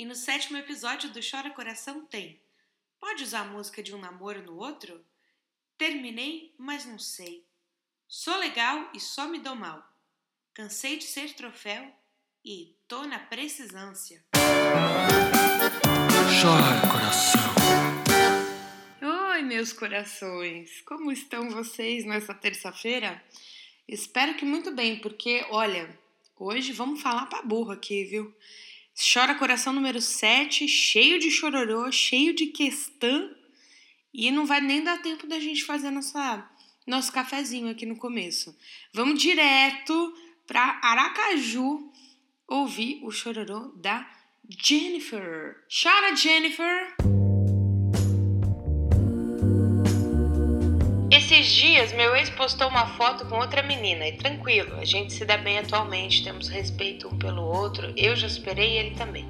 E no sétimo episódio do Chora Coração tem: Pode usar a música de um namoro no outro? Terminei, mas não sei. Sou legal e só me dou mal. Cansei de ser troféu e tô na precisância. Chora, coração. Oi, meus corações. Como estão vocês nessa terça-feira? Espero que muito bem, porque olha, hoje vamos falar pra burro aqui, viu? Chora Coração número 7, cheio de chororô, cheio de questão. E não vai nem dar tempo da gente fazer nossa, nosso cafezinho aqui no começo. Vamos direto para Aracaju ouvir o chororô da Jennifer. Chora, Jennifer! Esses dias, meu ex postou uma foto com outra menina e tranquilo, a gente se dá bem atualmente, temos respeito um pelo outro, eu já superei ele também.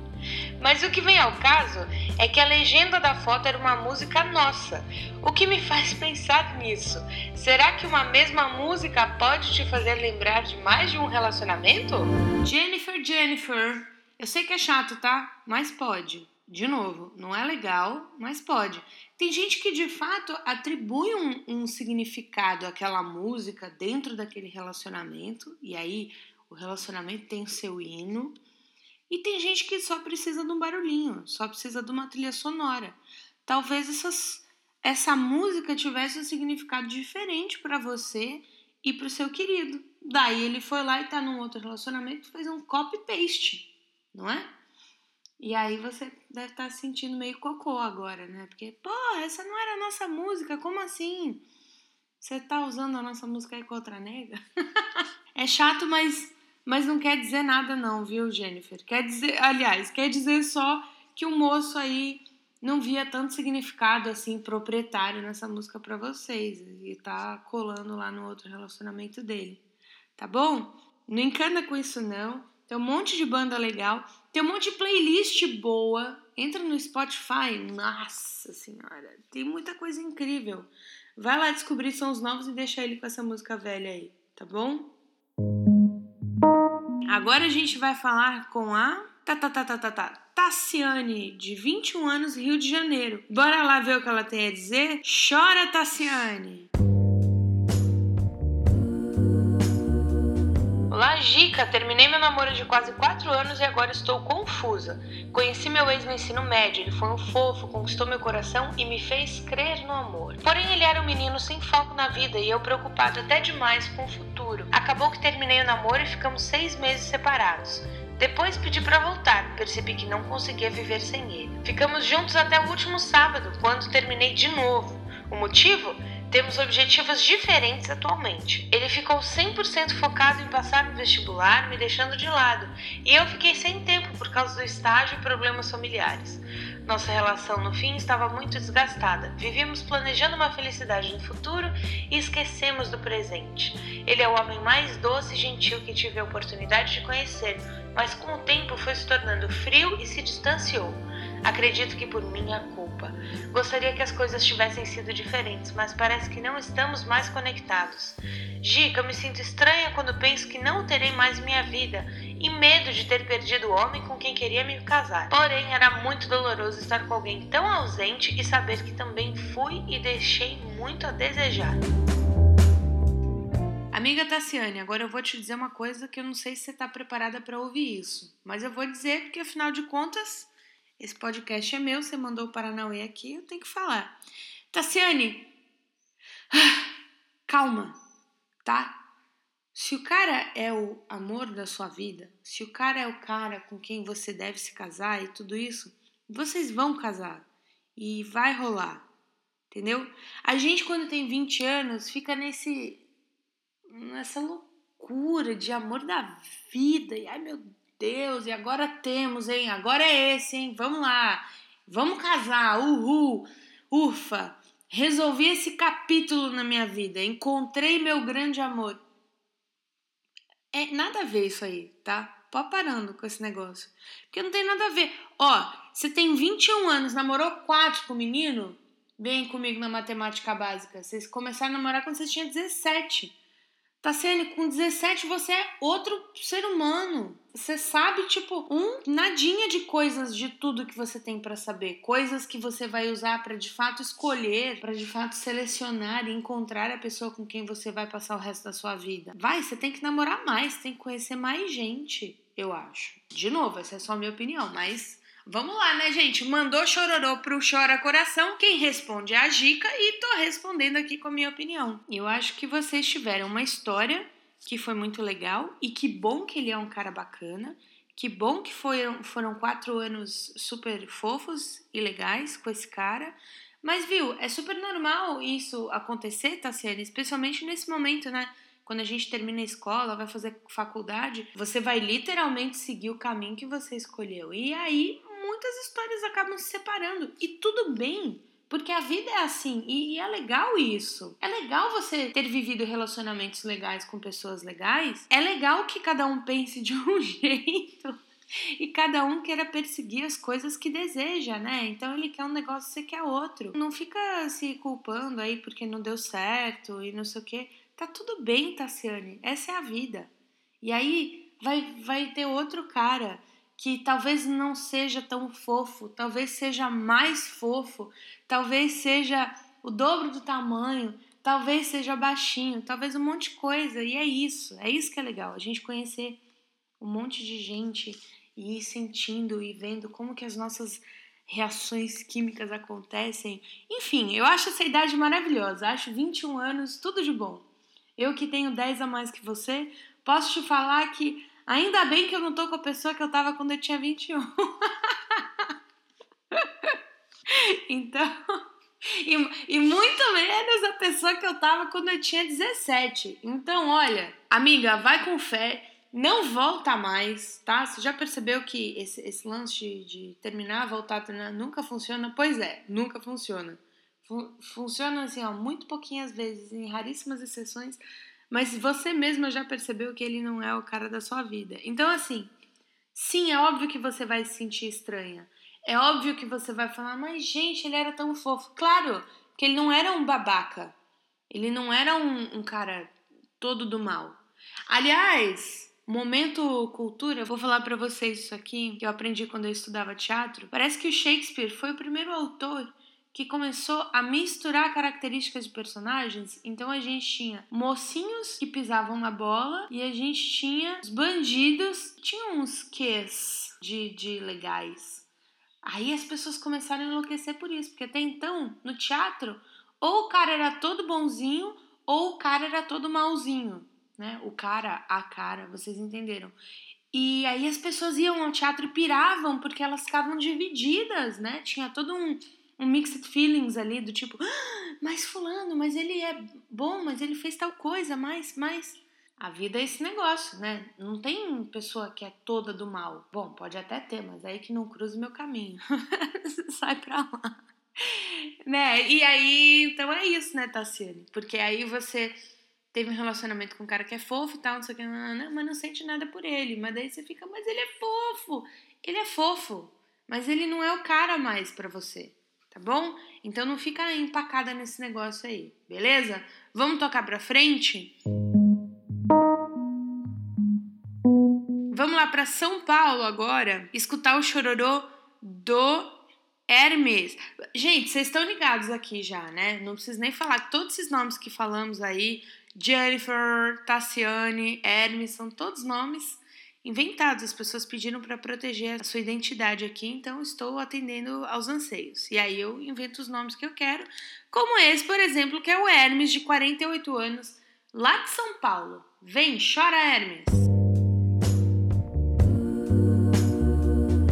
Mas o que vem ao caso é que a legenda da foto era uma música nossa. O que me faz pensar nisso? Será que uma mesma música pode te fazer lembrar de mais de um relacionamento? Jennifer, Jennifer, eu sei que é chato, tá? Mas pode. De novo, não é legal, mas pode. Tem gente que de fato atribui um, um significado àquela música dentro daquele relacionamento, e aí o relacionamento tem o seu hino. E tem gente que só precisa de um barulhinho, só precisa de uma trilha sonora. Talvez essas, essa música tivesse um significado diferente para você e para o seu querido. Daí ele foi lá e tá num outro relacionamento fez um copy-paste, não é? E aí você deve estar tá se sentindo meio cocô agora, né? Porque, pô, essa não era a nossa música, como assim? Você tá usando a nossa música aí com outra nega? é chato, mas, mas não quer dizer nada não, viu, Jennifer? Quer dizer, aliás, quer dizer só que o moço aí não via tanto significado assim proprietário nessa música para vocês e tá colando lá no outro relacionamento dele. Tá bom? Não encana com isso não. Tem um monte de banda legal, tem um monte de playlist boa. Entra no Spotify, nossa senhora, tem muita coisa incrível. Vai lá descobrir sons novos e deixa ele com essa música velha aí, tá bom? Agora a gente vai falar com a Tassiane, de 21 anos, Rio de Janeiro. Bora lá ver o que ela tem a dizer? Chora, Tassiane! Olá, Gica! Terminei meu namoro de quase 4 anos e agora estou confusa. Conheci meu ex no ensino médio, ele foi um fofo, conquistou meu coração e me fez crer no amor. Porém, ele era um menino sem foco na vida e eu preocupado até demais com o futuro. Acabou que terminei o namoro e ficamos seis meses separados. Depois pedi para voltar, percebi que não conseguia viver sem ele. Ficamos juntos até o último sábado, quando terminei de novo. O motivo? Temos objetivos diferentes atualmente. Ele ficou 100% focado em passar no vestibular, me deixando de lado, e eu fiquei sem tempo por causa do estágio e problemas familiares. Nossa relação no fim estava muito desgastada. Vivíamos planejando uma felicidade no futuro e esquecemos do presente. Ele é o homem mais doce e gentil que tive a oportunidade de conhecer, mas com o tempo foi se tornando frio e se distanciou. Acredito que por minha culpa. Gostaria que as coisas tivessem sido diferentes, mas parece que não estamos mais conectados. Gica, eu me sinto estranha quando penso que não terei mais minha vida e medo de ter perdido o homem com quem queria me casar. Porém, era muito doloroso estar com alguém tão ausente e saber que também fui e deixei muito a desejar. Amiga Tassiane, agora eu vou te dizer uma coisa que eu não sei se você está preparada para ouvir isso, mas eu vou dizer porque afinal de contas esse podcast é meu, você mandou o Paranauê aqui, eu tenho que falar. Tassiane, calma, tá? Se o cara é o amor da sua vida, se o cara é o cara com quem você deve se casar e tudo isso, vocês vão casar e vai rolar, entendeu? A gente, quando tem 20 anos, fica nesse nessa loucura de amor da vida e ai meu Deus, e agora temos, hein? Agora é esse, hein? Vamos lá. Vamos casar. Uhul. Ufa. Resolvi esse capítulo na minha vida. Encontrei meu grande amor. É nada a ver isso aí, tá? Pode parando com esse negócio. Porque não tem nada a ver. Ó, você tem 21 anos, namorou 4 com o menino? Vem comigo na matemática básica. Vocês começaram a namorar quando vocês tinham 17. Tassiane, com 17 você é outro ser humano. Você sabe, tipo, um nadinha de coisas de tudo que você tem para saber, coisas que você vai usar para de fato escolher, para de fato selecionar e encontrar a pessoa com quem você vai passar o resto da sua vida. Vai, você tem que namorar mais, tem que conhecer mais gente, eu acho. De novo, essa é só a minha opinião, mas Vamos lá, né, gente? Mandou chororô pro Chora Coração. Quem responde é a Gica e tô respondendo aqui com a minha opinião. Eu acho que vocês tiveram uma história que foi muito legal e que bom que ele é um cara bacana. Que bom que foram, foram quatro anos super fofos e legais com esse cara. Mas, viu, é super normal isso acontecer, Tassiane, especialmente nesse momento, né? Quando a gente termina a escola, vai fazer faculdade, você vai literalmente seguir o caminho que você escolheu. E aí muitas histórias acabam se separando. E tudo bem, porque a vida é assim e, é legal isso. É legal você ter vivido relacionamentos legais com pessoas legais. É legal que cada um pense de um jeito e cada um queira perseguir as coisas que deseja, né? Então ele quer um negócio, você quer outro. Não fica se culpando aí porque não deu certo e não sei o quê. Tá tudo bem, Tassiane. Essa é a vida. E aí vai, vai ter outro cara que talvez não seja tão fofo, talvez seja mais fofo, talvez seja o dobro do tamanho, talvez seja baixinho, talvez um monte de coisa. E é isso, é isso que é legal, a gente conhecer um monte de gente e ir sentindo e vendo como que as nossas reações químicas acontecem. Enfim, eu acho essa idade maravilhosa, acho 21 anos tudo de bom. Eu que tenho 10 a mais que você, posso te falar que Ainda bem que eu não tô com a pessoa que eu tava quando eu tinha 21. então. E, e, muito menos a pessoa que eu tava quando eu tinha 17. Então, olha, amiga, vai com fé. Não volta mais, tá? Você já percebeu que esse, esse lance de, de terminar, voltar terminar, nunca funciona? Pois é, nunca funciona. Fun funciona assim, ó, muito pouquinhas vezes, em raríssimas exceções mas você mesma já percebeu que ele não é o cara da sua vida. Então, assim, sim, é óbvio que você vai se sentir estranha. É óbvio que você vai falar, mas gente, ele era tão fofo. Claro, que ele não era um babaca. Ele não era um, um cara todo do mal. Aliás, momento cultura, eu vou falar para vocês isso aqui, que eu aprendi quando eu estudava teatro. Parece que o Shakespeare foi o primeiro autor que começou a misturar características de personagens. Então a gente tinha mocinhos que pisavam na bola e a gente tinha os bandidos que tinham uns ques de, de legais. Aí as pessoas começaram a enlouquecer por isso, porque até então, no teatro, ou o cara era todo bonzinho ou o cara era todo malzinho, né? O cara, a cara, vocês entenderam. E aí as pessoas iam ao teatro e piravam porque elas ficavam divididas, né? Tinha todo um um mixed feelings ali do tipo, ah, mas fulano, mas ele é bom, mas ele fez tal coisa, mas, mas a vida é esse negócio, né? Não tem pessoa que é toda do mal. Bom, pode até ter, mas aí que não cruza o meu caminho. Sai pra lá. Né? E aí, então é isso, né, Tassiane? Porque aí você teve um relacionamento com um cara que é fofo e tal, não sei o que, mas não sente nada por ele. Mas daí você fica, mas ele é fofo. Ele é fofo, mas ele não é o cara mais para você tá bom? Então não fica empacada nesse negócio aí, beleza? Vamos tocar pra frente? Vamos lá para São Paulo agora, escutar o chororô do Hermes. Gente, vocês estão ligados aqui já, né? Não preciso nem falar todos esses nomes que falamos aí, Jennifer, Tassiane, Hermes, são todos nomes inventados. As pessoas pediram para proteger a sua identidade aqui, então estou atendendo aos anseios. E aí eu invento os nomes que eu quero, como esse, por exemplo, que é o Hermes, de 48 anos, lá de São Paulo. Vem, chora Hermes!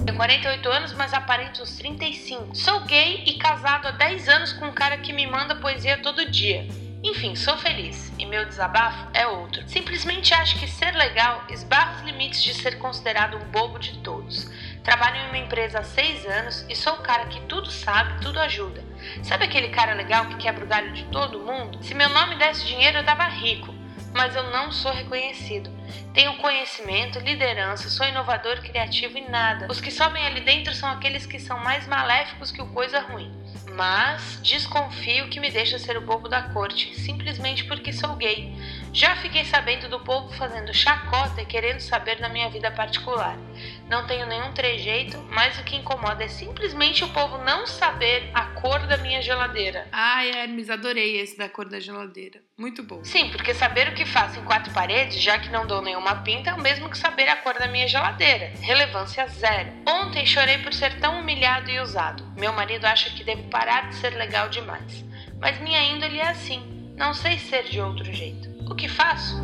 Tenho 48 anos, mas aparento uns 35. Sou gay e casado há 10 anos com um cara que me manda poesia todo dia. Enfim, sou feliz e meu desabafo é outro. Simplesmente acho que ser legal esbarra os limites de ser considerado um bobo de todos. Trabalho em uma empresa há seis anos e sou o cara que tudo sabe, tudo ajuda. Sabe aquele cara legal que quebra o galho de todo mundo? Se meu nome desse dinheiro, eu tava rico, mas eu não sou reconhecido. Tenho conhecimento, liderança, sou inovador, criativo e nada. Os que sobem ali dentro são aqueles que são mais maléficos que o coisa ruim mas desconfio que me deixa ser o bobo da corte, simplesmente porque sou gay. Já fiquei sabendo do povo fazendo chacota e querendo saber da minha vida particular. Não tenho nenhum trejeito, mas o que incomoda é simplesmente o povo não saber a cor da minha geladeira. Ai, Hermes, adorei esse da cor da geladeira. Muito bom. Sim, porque saber o que faço em quatro paredes, já que não dou nenhuma pinta, é o mesmo que saber a cor da minha geladeira. Relevância zero. Ontem chorei por ser tão humilhado e usado. Meu marido acha que devo parar de ser legal demais. Mas minha índole é assim. Não sei ser de outro jeito. O que faço?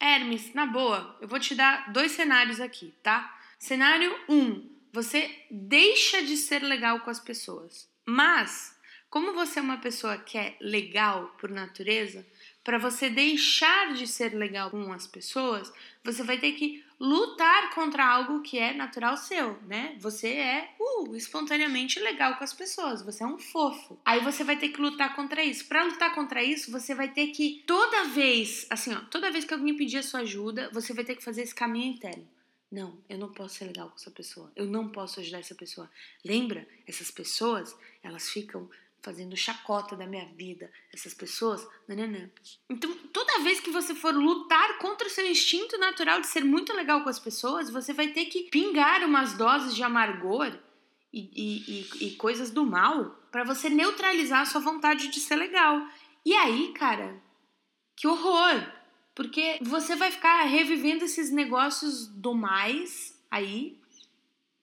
Hermes, na boa, eu vou te dar dois cenários aqui, tá? Cenário 1. Um, você deixa de ser legal com as pessoas. Mas, como você é uma pessoa que é legal por natureza, para você deixar de ser legal com as pessoas, você vai ter que lutar contra algo que é natural seu, né? Você é uh, espontaneamente legal com as pessoas, você é um fofo. Aí você vai ter que lutar contra isso. Para lutar contra isso, você vai ter que toda vez, assim, ó, toda vez que alguém pedir a sua ajuda, você vai ter que fazer esse caminho interno. Não, eu não posso ser legal com essa pessoa. Eu não posso ajudar essa pessoa. Lembra? Essas pessoas, elas ficam fazendo chacota da minha vida, essas pessoas, nananã. Então, toda vez que você for lutar contra o seu instinto natural de ser muito legal com as pessoas, você vai ter que pingar umas doses de amargor e, e, e, e coisas do mal para você neutralizar a sua vontade de ser legal. E aí, cara, que horror! Porque você vai ficar revivendo esses negócios do mais aí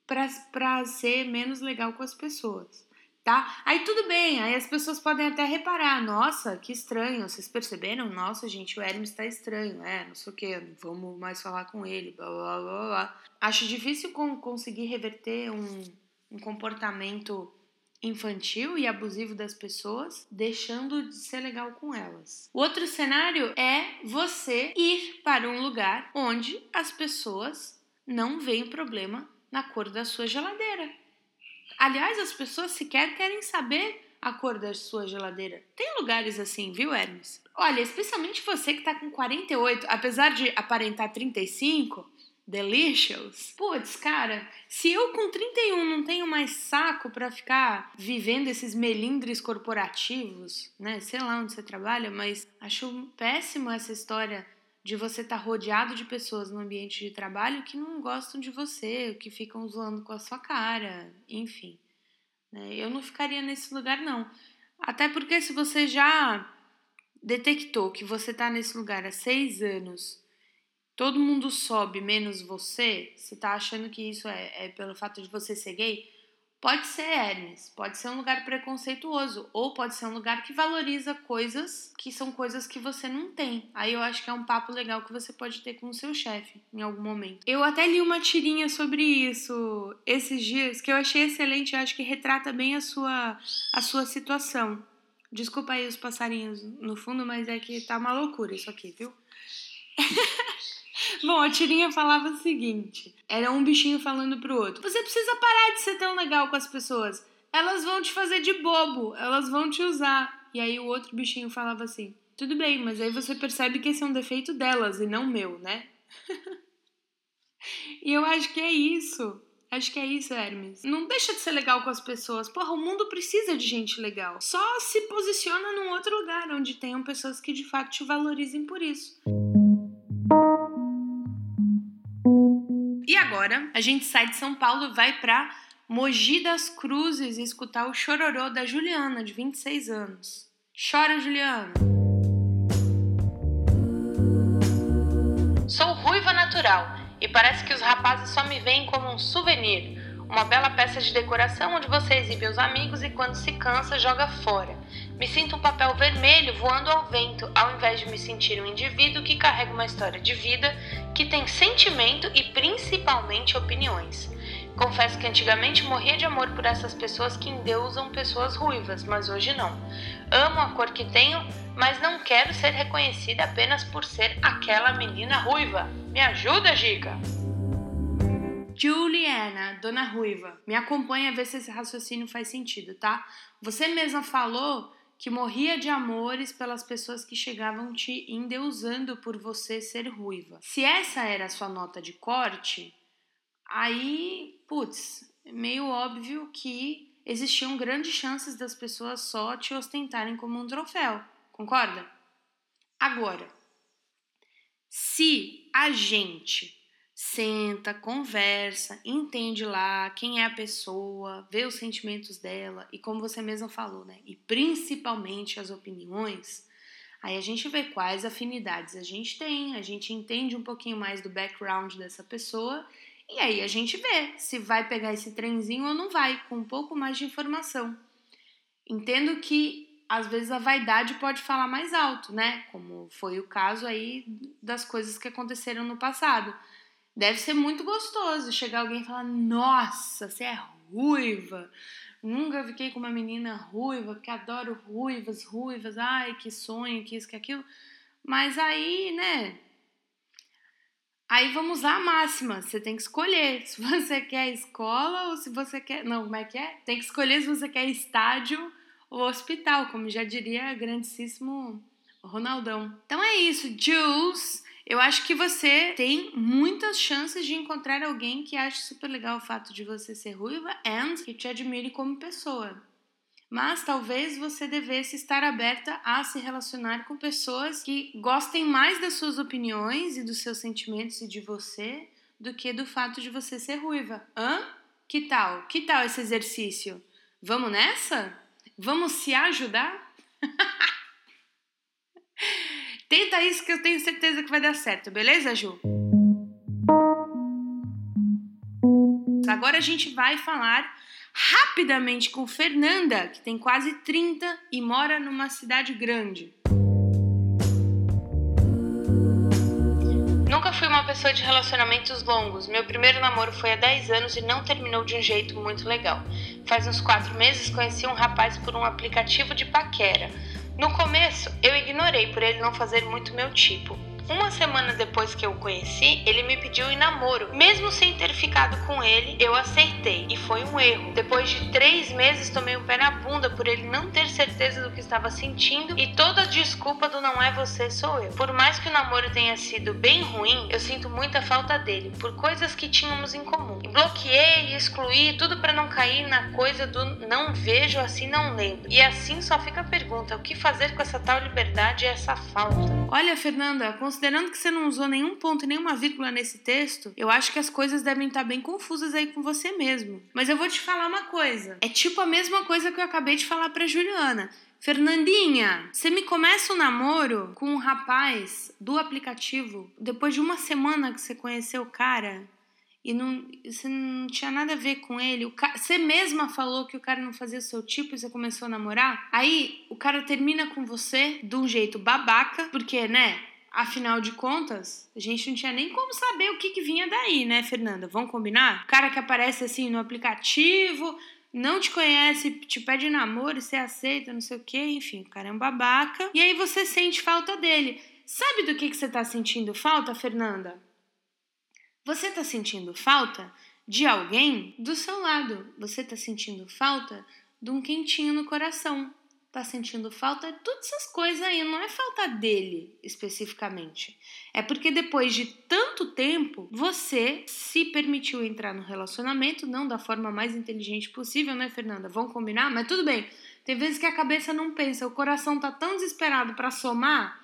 para ser menos legal com as pessoas tá? Aí tudo bem, aí as pessoas podem até reparar, nossa, que estranho, vocês perceberam? Nossa, gente, o Hermes tá estranho, é, não sei o que, vamos mais falar com ele, blá blá blá blá. Acho difícil conseguir reverter um, um comportamento infantil e abusivo das pessoas, deixando de ser legal com elas. O outro cenário é você ir para um lugar onde as pessoas não veem problema na cor da sua geladeira. Aliás, as pessoas sequer querem saber a cor da sua geladeira. Tem lugares assim, viu, Hermes? Olha, especialmente você que tá com 48, apesar de aparentar 35, delicious. Putz, cara, se eu com 31 não tenho mais saco para ficar vivendo esses melindres corporativos, né? Sei lá onde você trabalha, mas acho péssimo essa história de você estar tá rodeado de pessoas no ambiente de trabalho que não gostam de você, que ficam zoando com a sua cara, enfim. Né? Eu não ficaria nesse lugar, não. Até porque se você já detectou que você está nesse lugar há seis anos, todo mundo sobe menos você, você está achando que isso é, é pelo fato de você ser gay, Pode ser Hermes, pode ser um lugar preconceituoso, ou pode ser um lugar que valoriza coisas que são coisas que você não tem. Aí eu acho que é um papo legal que você pode ter com o seu chefe em algum momento. Eu até li uma tirinha sobre isso esses dias que eu achei excelente, eu acho que retrata bem a sua, a sua situação. Desculpa aí os passarinhos no fundo, mas é que tá uma loucura isso aqui, viu? Bom, a tirinha falava o seguinte: era um bichinho falando pro outro. Você precisa parar de ser tão legal com as pessoas. Elas vão te fazer de bobo, elas vão te usar. E aí o outro bichinho falava assim: tudo bem, mas aí você percebe que esse é um defeito delas e não meu, né? e eu acho que é isso. Acho que é isso, Hermes. Não deixa de ser legal com as pessoas. Porra, o mundo precisa de gente legal. Só se posiciona num outro lugar onde tenham pessoas que de fato te valorizem por isso. Agora a gente sai de São Paulo e vai para Mogi das Cruzes e escutar o chororô da Juliana, de 26 anos. Chora, Juliana! Sou ruiva natural e parece que os rapazes só me veem como um souvenir, uma bela peça de decoração onde você exibe os amigos e quando se cansa joga fora. Me sinto um papel vermelho voando ao vento, ao invés de me sentir um indivíduo que carrega uma história de vida, que tem sentimento e principalmente opiniões. Confesso que antigamente morria de amor por essas pessoas que endeusam pessoas ruivas, mas hoje não. Amo a cor que tenho, mas não quero ser reconhecida apenas por ser aquela menina ruiva. Me ajuda, Giga! Juliana, Dona Ruiva, me acompanha a ver se esse raciocínio faz sentido, tá? Você mesma falou que morria de amores pelas pessoas que chegavam te endeusando por você ser ruiva. Se essa era a sua nota de corte, aí, putz, é meio óbvio que existiam grandes chances das pessoas só te ostentarem como um troféu. Concorda? Agora, se a gente senta, conversa, entende lá quem é a pessoa, vê os sentimentos dela e como você mesma falou, né? E principalmente as opiniões, aí a gente vê quais afinidades a gente tem, a gente entende um pouquinho mais do background dessa pessoa e aí a gente vê se vai pegar esse trenzinho ou não vai, com um pouco mais de informação. Entendo que às vezes a vaidade pode falar mais alto, né? Como foi o caso aí das coisas que aconteceram no passado. Deve ser muito gostoso chegar alguém e falar: Nossa, você é ruiva. Nunca fiquei com uma menina ruiva, porque adoro ruivas, ruivas. Ai, que sonho, que isso, que aquilo. Mas aí, né? Aí vamos usar a máxima. Você tem que escolher se você quer escola ou se você quer. Não, como é que é? Tem que escolher se você quer estádio ou hospital, como já diria grandíssimo Ronaldão. Então é isso, Jules. Eu acho que você tem muitas chances de encontrar alguém que ache super legal o fato de você ser ruiva and que te admire como pessoa mas talvez você devesse estar aberta a se relacionar com pessoas que gostem mais das suas opiniões e dos seus sentimentos e de você do que do fato de você ser ruiva. Hã? Que tal? Que tal esse exercício? Vamos nessa? Vamos se ajudar? Tenta isso que eu tenho certeza que vai dar certo, beleza, Ju? Agora a gente vai falar rapidamente com Fernanda, que tem quase 30 e mora numa cidade grande. Nunca fui uma pessoa de relacionamentos longos. Meu primeiro namoro foi há 10 anos e não terminou de um jeito muito legal. Faz uns 4 meses conheci um rapaz por um aplicativo de paquera. No começo, eu ignorei por ele não fazer muito meu tipo. Uma semana depois que eu o conheci, ele me pediu em namoro. Mesmo sem ter ficado com ele, eu aceitei e foi um erro. Depois de três meses, tomei um pé na bunda por ele não ter certeza do que estava sentindo e toda a desculpa do não é você, sou eu. Por mais que o namoro tenha sido bem ruim, eu sinto muita falta dele por coisas que tínhamos em comum. bloqueei, excluí tudo para não cair na coisa do não vejo, assim não lembro. E assim só fica a pergunta: o que fazer com essa tal liberdade e essa falta? Olha, Fernanda, considerando que você não usou nenhum ponto e nenhuma vírgula nesse texto, eu acho que as coisas devem estar bem confusas aí com você mesmo. Mas eu vou te falar uma coisa. É tipo a mesma coisa que eu acabei de falar pra Juliana. Fernandinha, você me começa um namoro com um rapaz do aplicativo depois de uma semana que você conheceu o cara e não, você não tinha nada a ver com ele. O ca... Você mesma falou que o cara não fazia seu tipo e você começou a namorar. Aí o cara termina com você de um jeito babaca, porque, né? Afinal de contas, a gente não tinha nem como saber o que, que vinha daí, né, Fernanda? Vamos combinar? O cara que aparece assim no aplicativo, não te conhece, te pede namoro, você aceita, não sei o quê, enfim, o cara é um babaca. E aí você sente falta dele. Sabe do que, que você tá sentindo falta, Fernanda? Você está sentindo falta de alguém do seu lado. Você está sentindo falta de um quentinho no coração. Está sentindo falta de todas essas coisas aí. Não é falta dele especificamente. É porque depois de tanto tempo você se permitiu entrar no relacionamento, não da forma mais inteligente possível, né, Fernanda? Vamos combinar? Mas tudo bem. Tem vezes que a cabeça não pensa, o coração tá tão desesperado para somar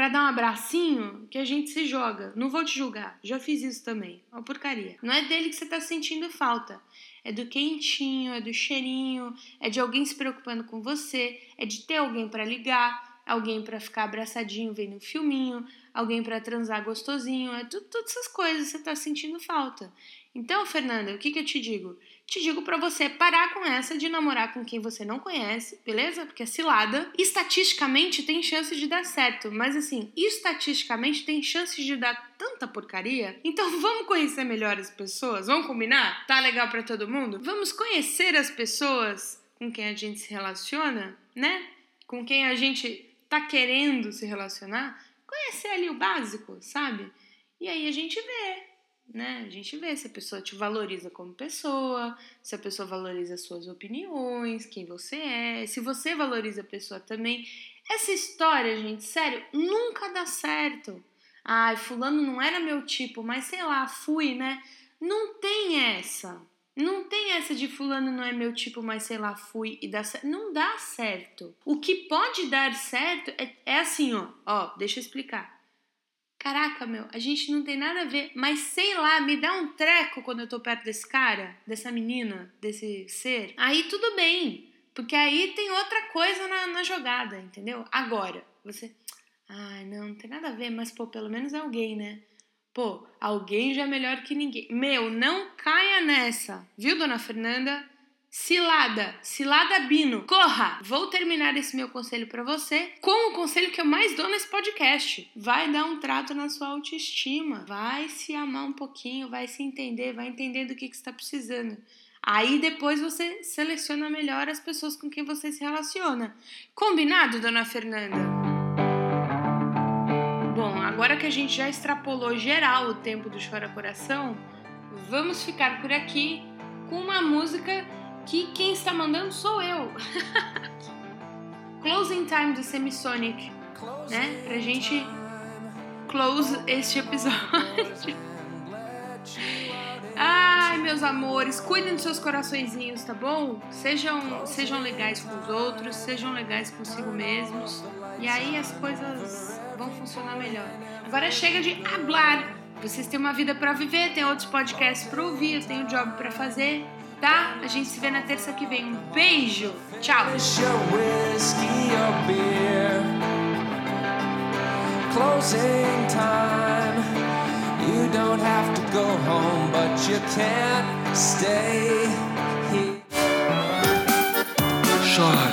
para dar um abracinho que a gente se joga. Não vou te julgar, já fiz isso também. Uma porcaria. Não é dele que você tá sentindo falta. É do quentinho, é do cheirinho, é de alguém se preocupando com você, é de ter alguém para ligar, alguém para ficar abraçadinho vendo um filminho, alguém para transar gostosinho, é tudo, todas essas coisas você tá sentindo falta. Então, Fernanda, o que, que eu te digo? Te digo para você parar com essa de namorar com quem você não conhece, beleza? Porque é cilada. Estatisticamente tem chance de dar certo, mas assim, estatisticamente tem chance de dar tanta porcaria. Então vamos conhecer melhor as pessoas? Vamos combinar? Tá legal para todo mundo? Vamos conhecer as pessoas com quem a gente se relaciona, né? Com quem a gente tá querendo se relacionar. Conhecer ali o básico, sabe? E aí a gente vê né? A gente vê se a pessoa te valoriza como pessoa, se a pessoa valoriza suas opiniões, quem você é, se você valoriza a pessoa também. Essa história, gente, sério, nunca dá certo. Ai, fulano não era meu tipo, mas sei lá, fui, né? Não tem essa. Não tem essa de fulano não é meu tipo, mas sei lá, fui e dá certo. Não dá certo. O que pode dar certo é, é assim, ó. Ó, deixa eu explicar. Caraca, meu, a gente não tem nada a ver, mas sei lá, me dá um treco quando eu tô perto desse cara, dessa menina, desse ser. Aí tudo bem, porque aí tem outra coisa na, na jogada, entendeu? Agora, você. Ai, não, não tem nada a ver, mas pô, pelo menos é alguém, né? Pô, alguém já é melhor que ninguém. Meu, não caia nessa, viu, dona Fernanda? Cilada, cilada Bino, corra! Vou terminar esse meu conselho para você com o conselho que eu mais dou nesse podcast. Vai dar um trato na sua autoestima, vai se amar um pouquinho, vai se entender, vai entender do que, que está precisando. Aí depois você seleciona melhor as pessoas com quem você se relaciona. Combinado, dona Fernanda? Agora que a gente já extrapolou geral o tempo do Chora Coração, vamos ficar por aqui com uma música que quem está mandando sou eu. Closing Time do Semisonic, né? Pra gente close este episódio. Ai, meus amores, cuidem dos seus coraçõezinhos, tá bom? Sejam, sejam legais com os outros, sejam legais consigo mesmos. E aí as coisas vão funcionar melhor. Agora chega de hablar. Vocês têm uma vida para viver, tem outros podcasts para ouvir, eu tenho um job para fazer tá? A gente se vê na terça que vem. Um beijo. Tchau. Closing time. You don't have to go home, but you can't stay here. Shine.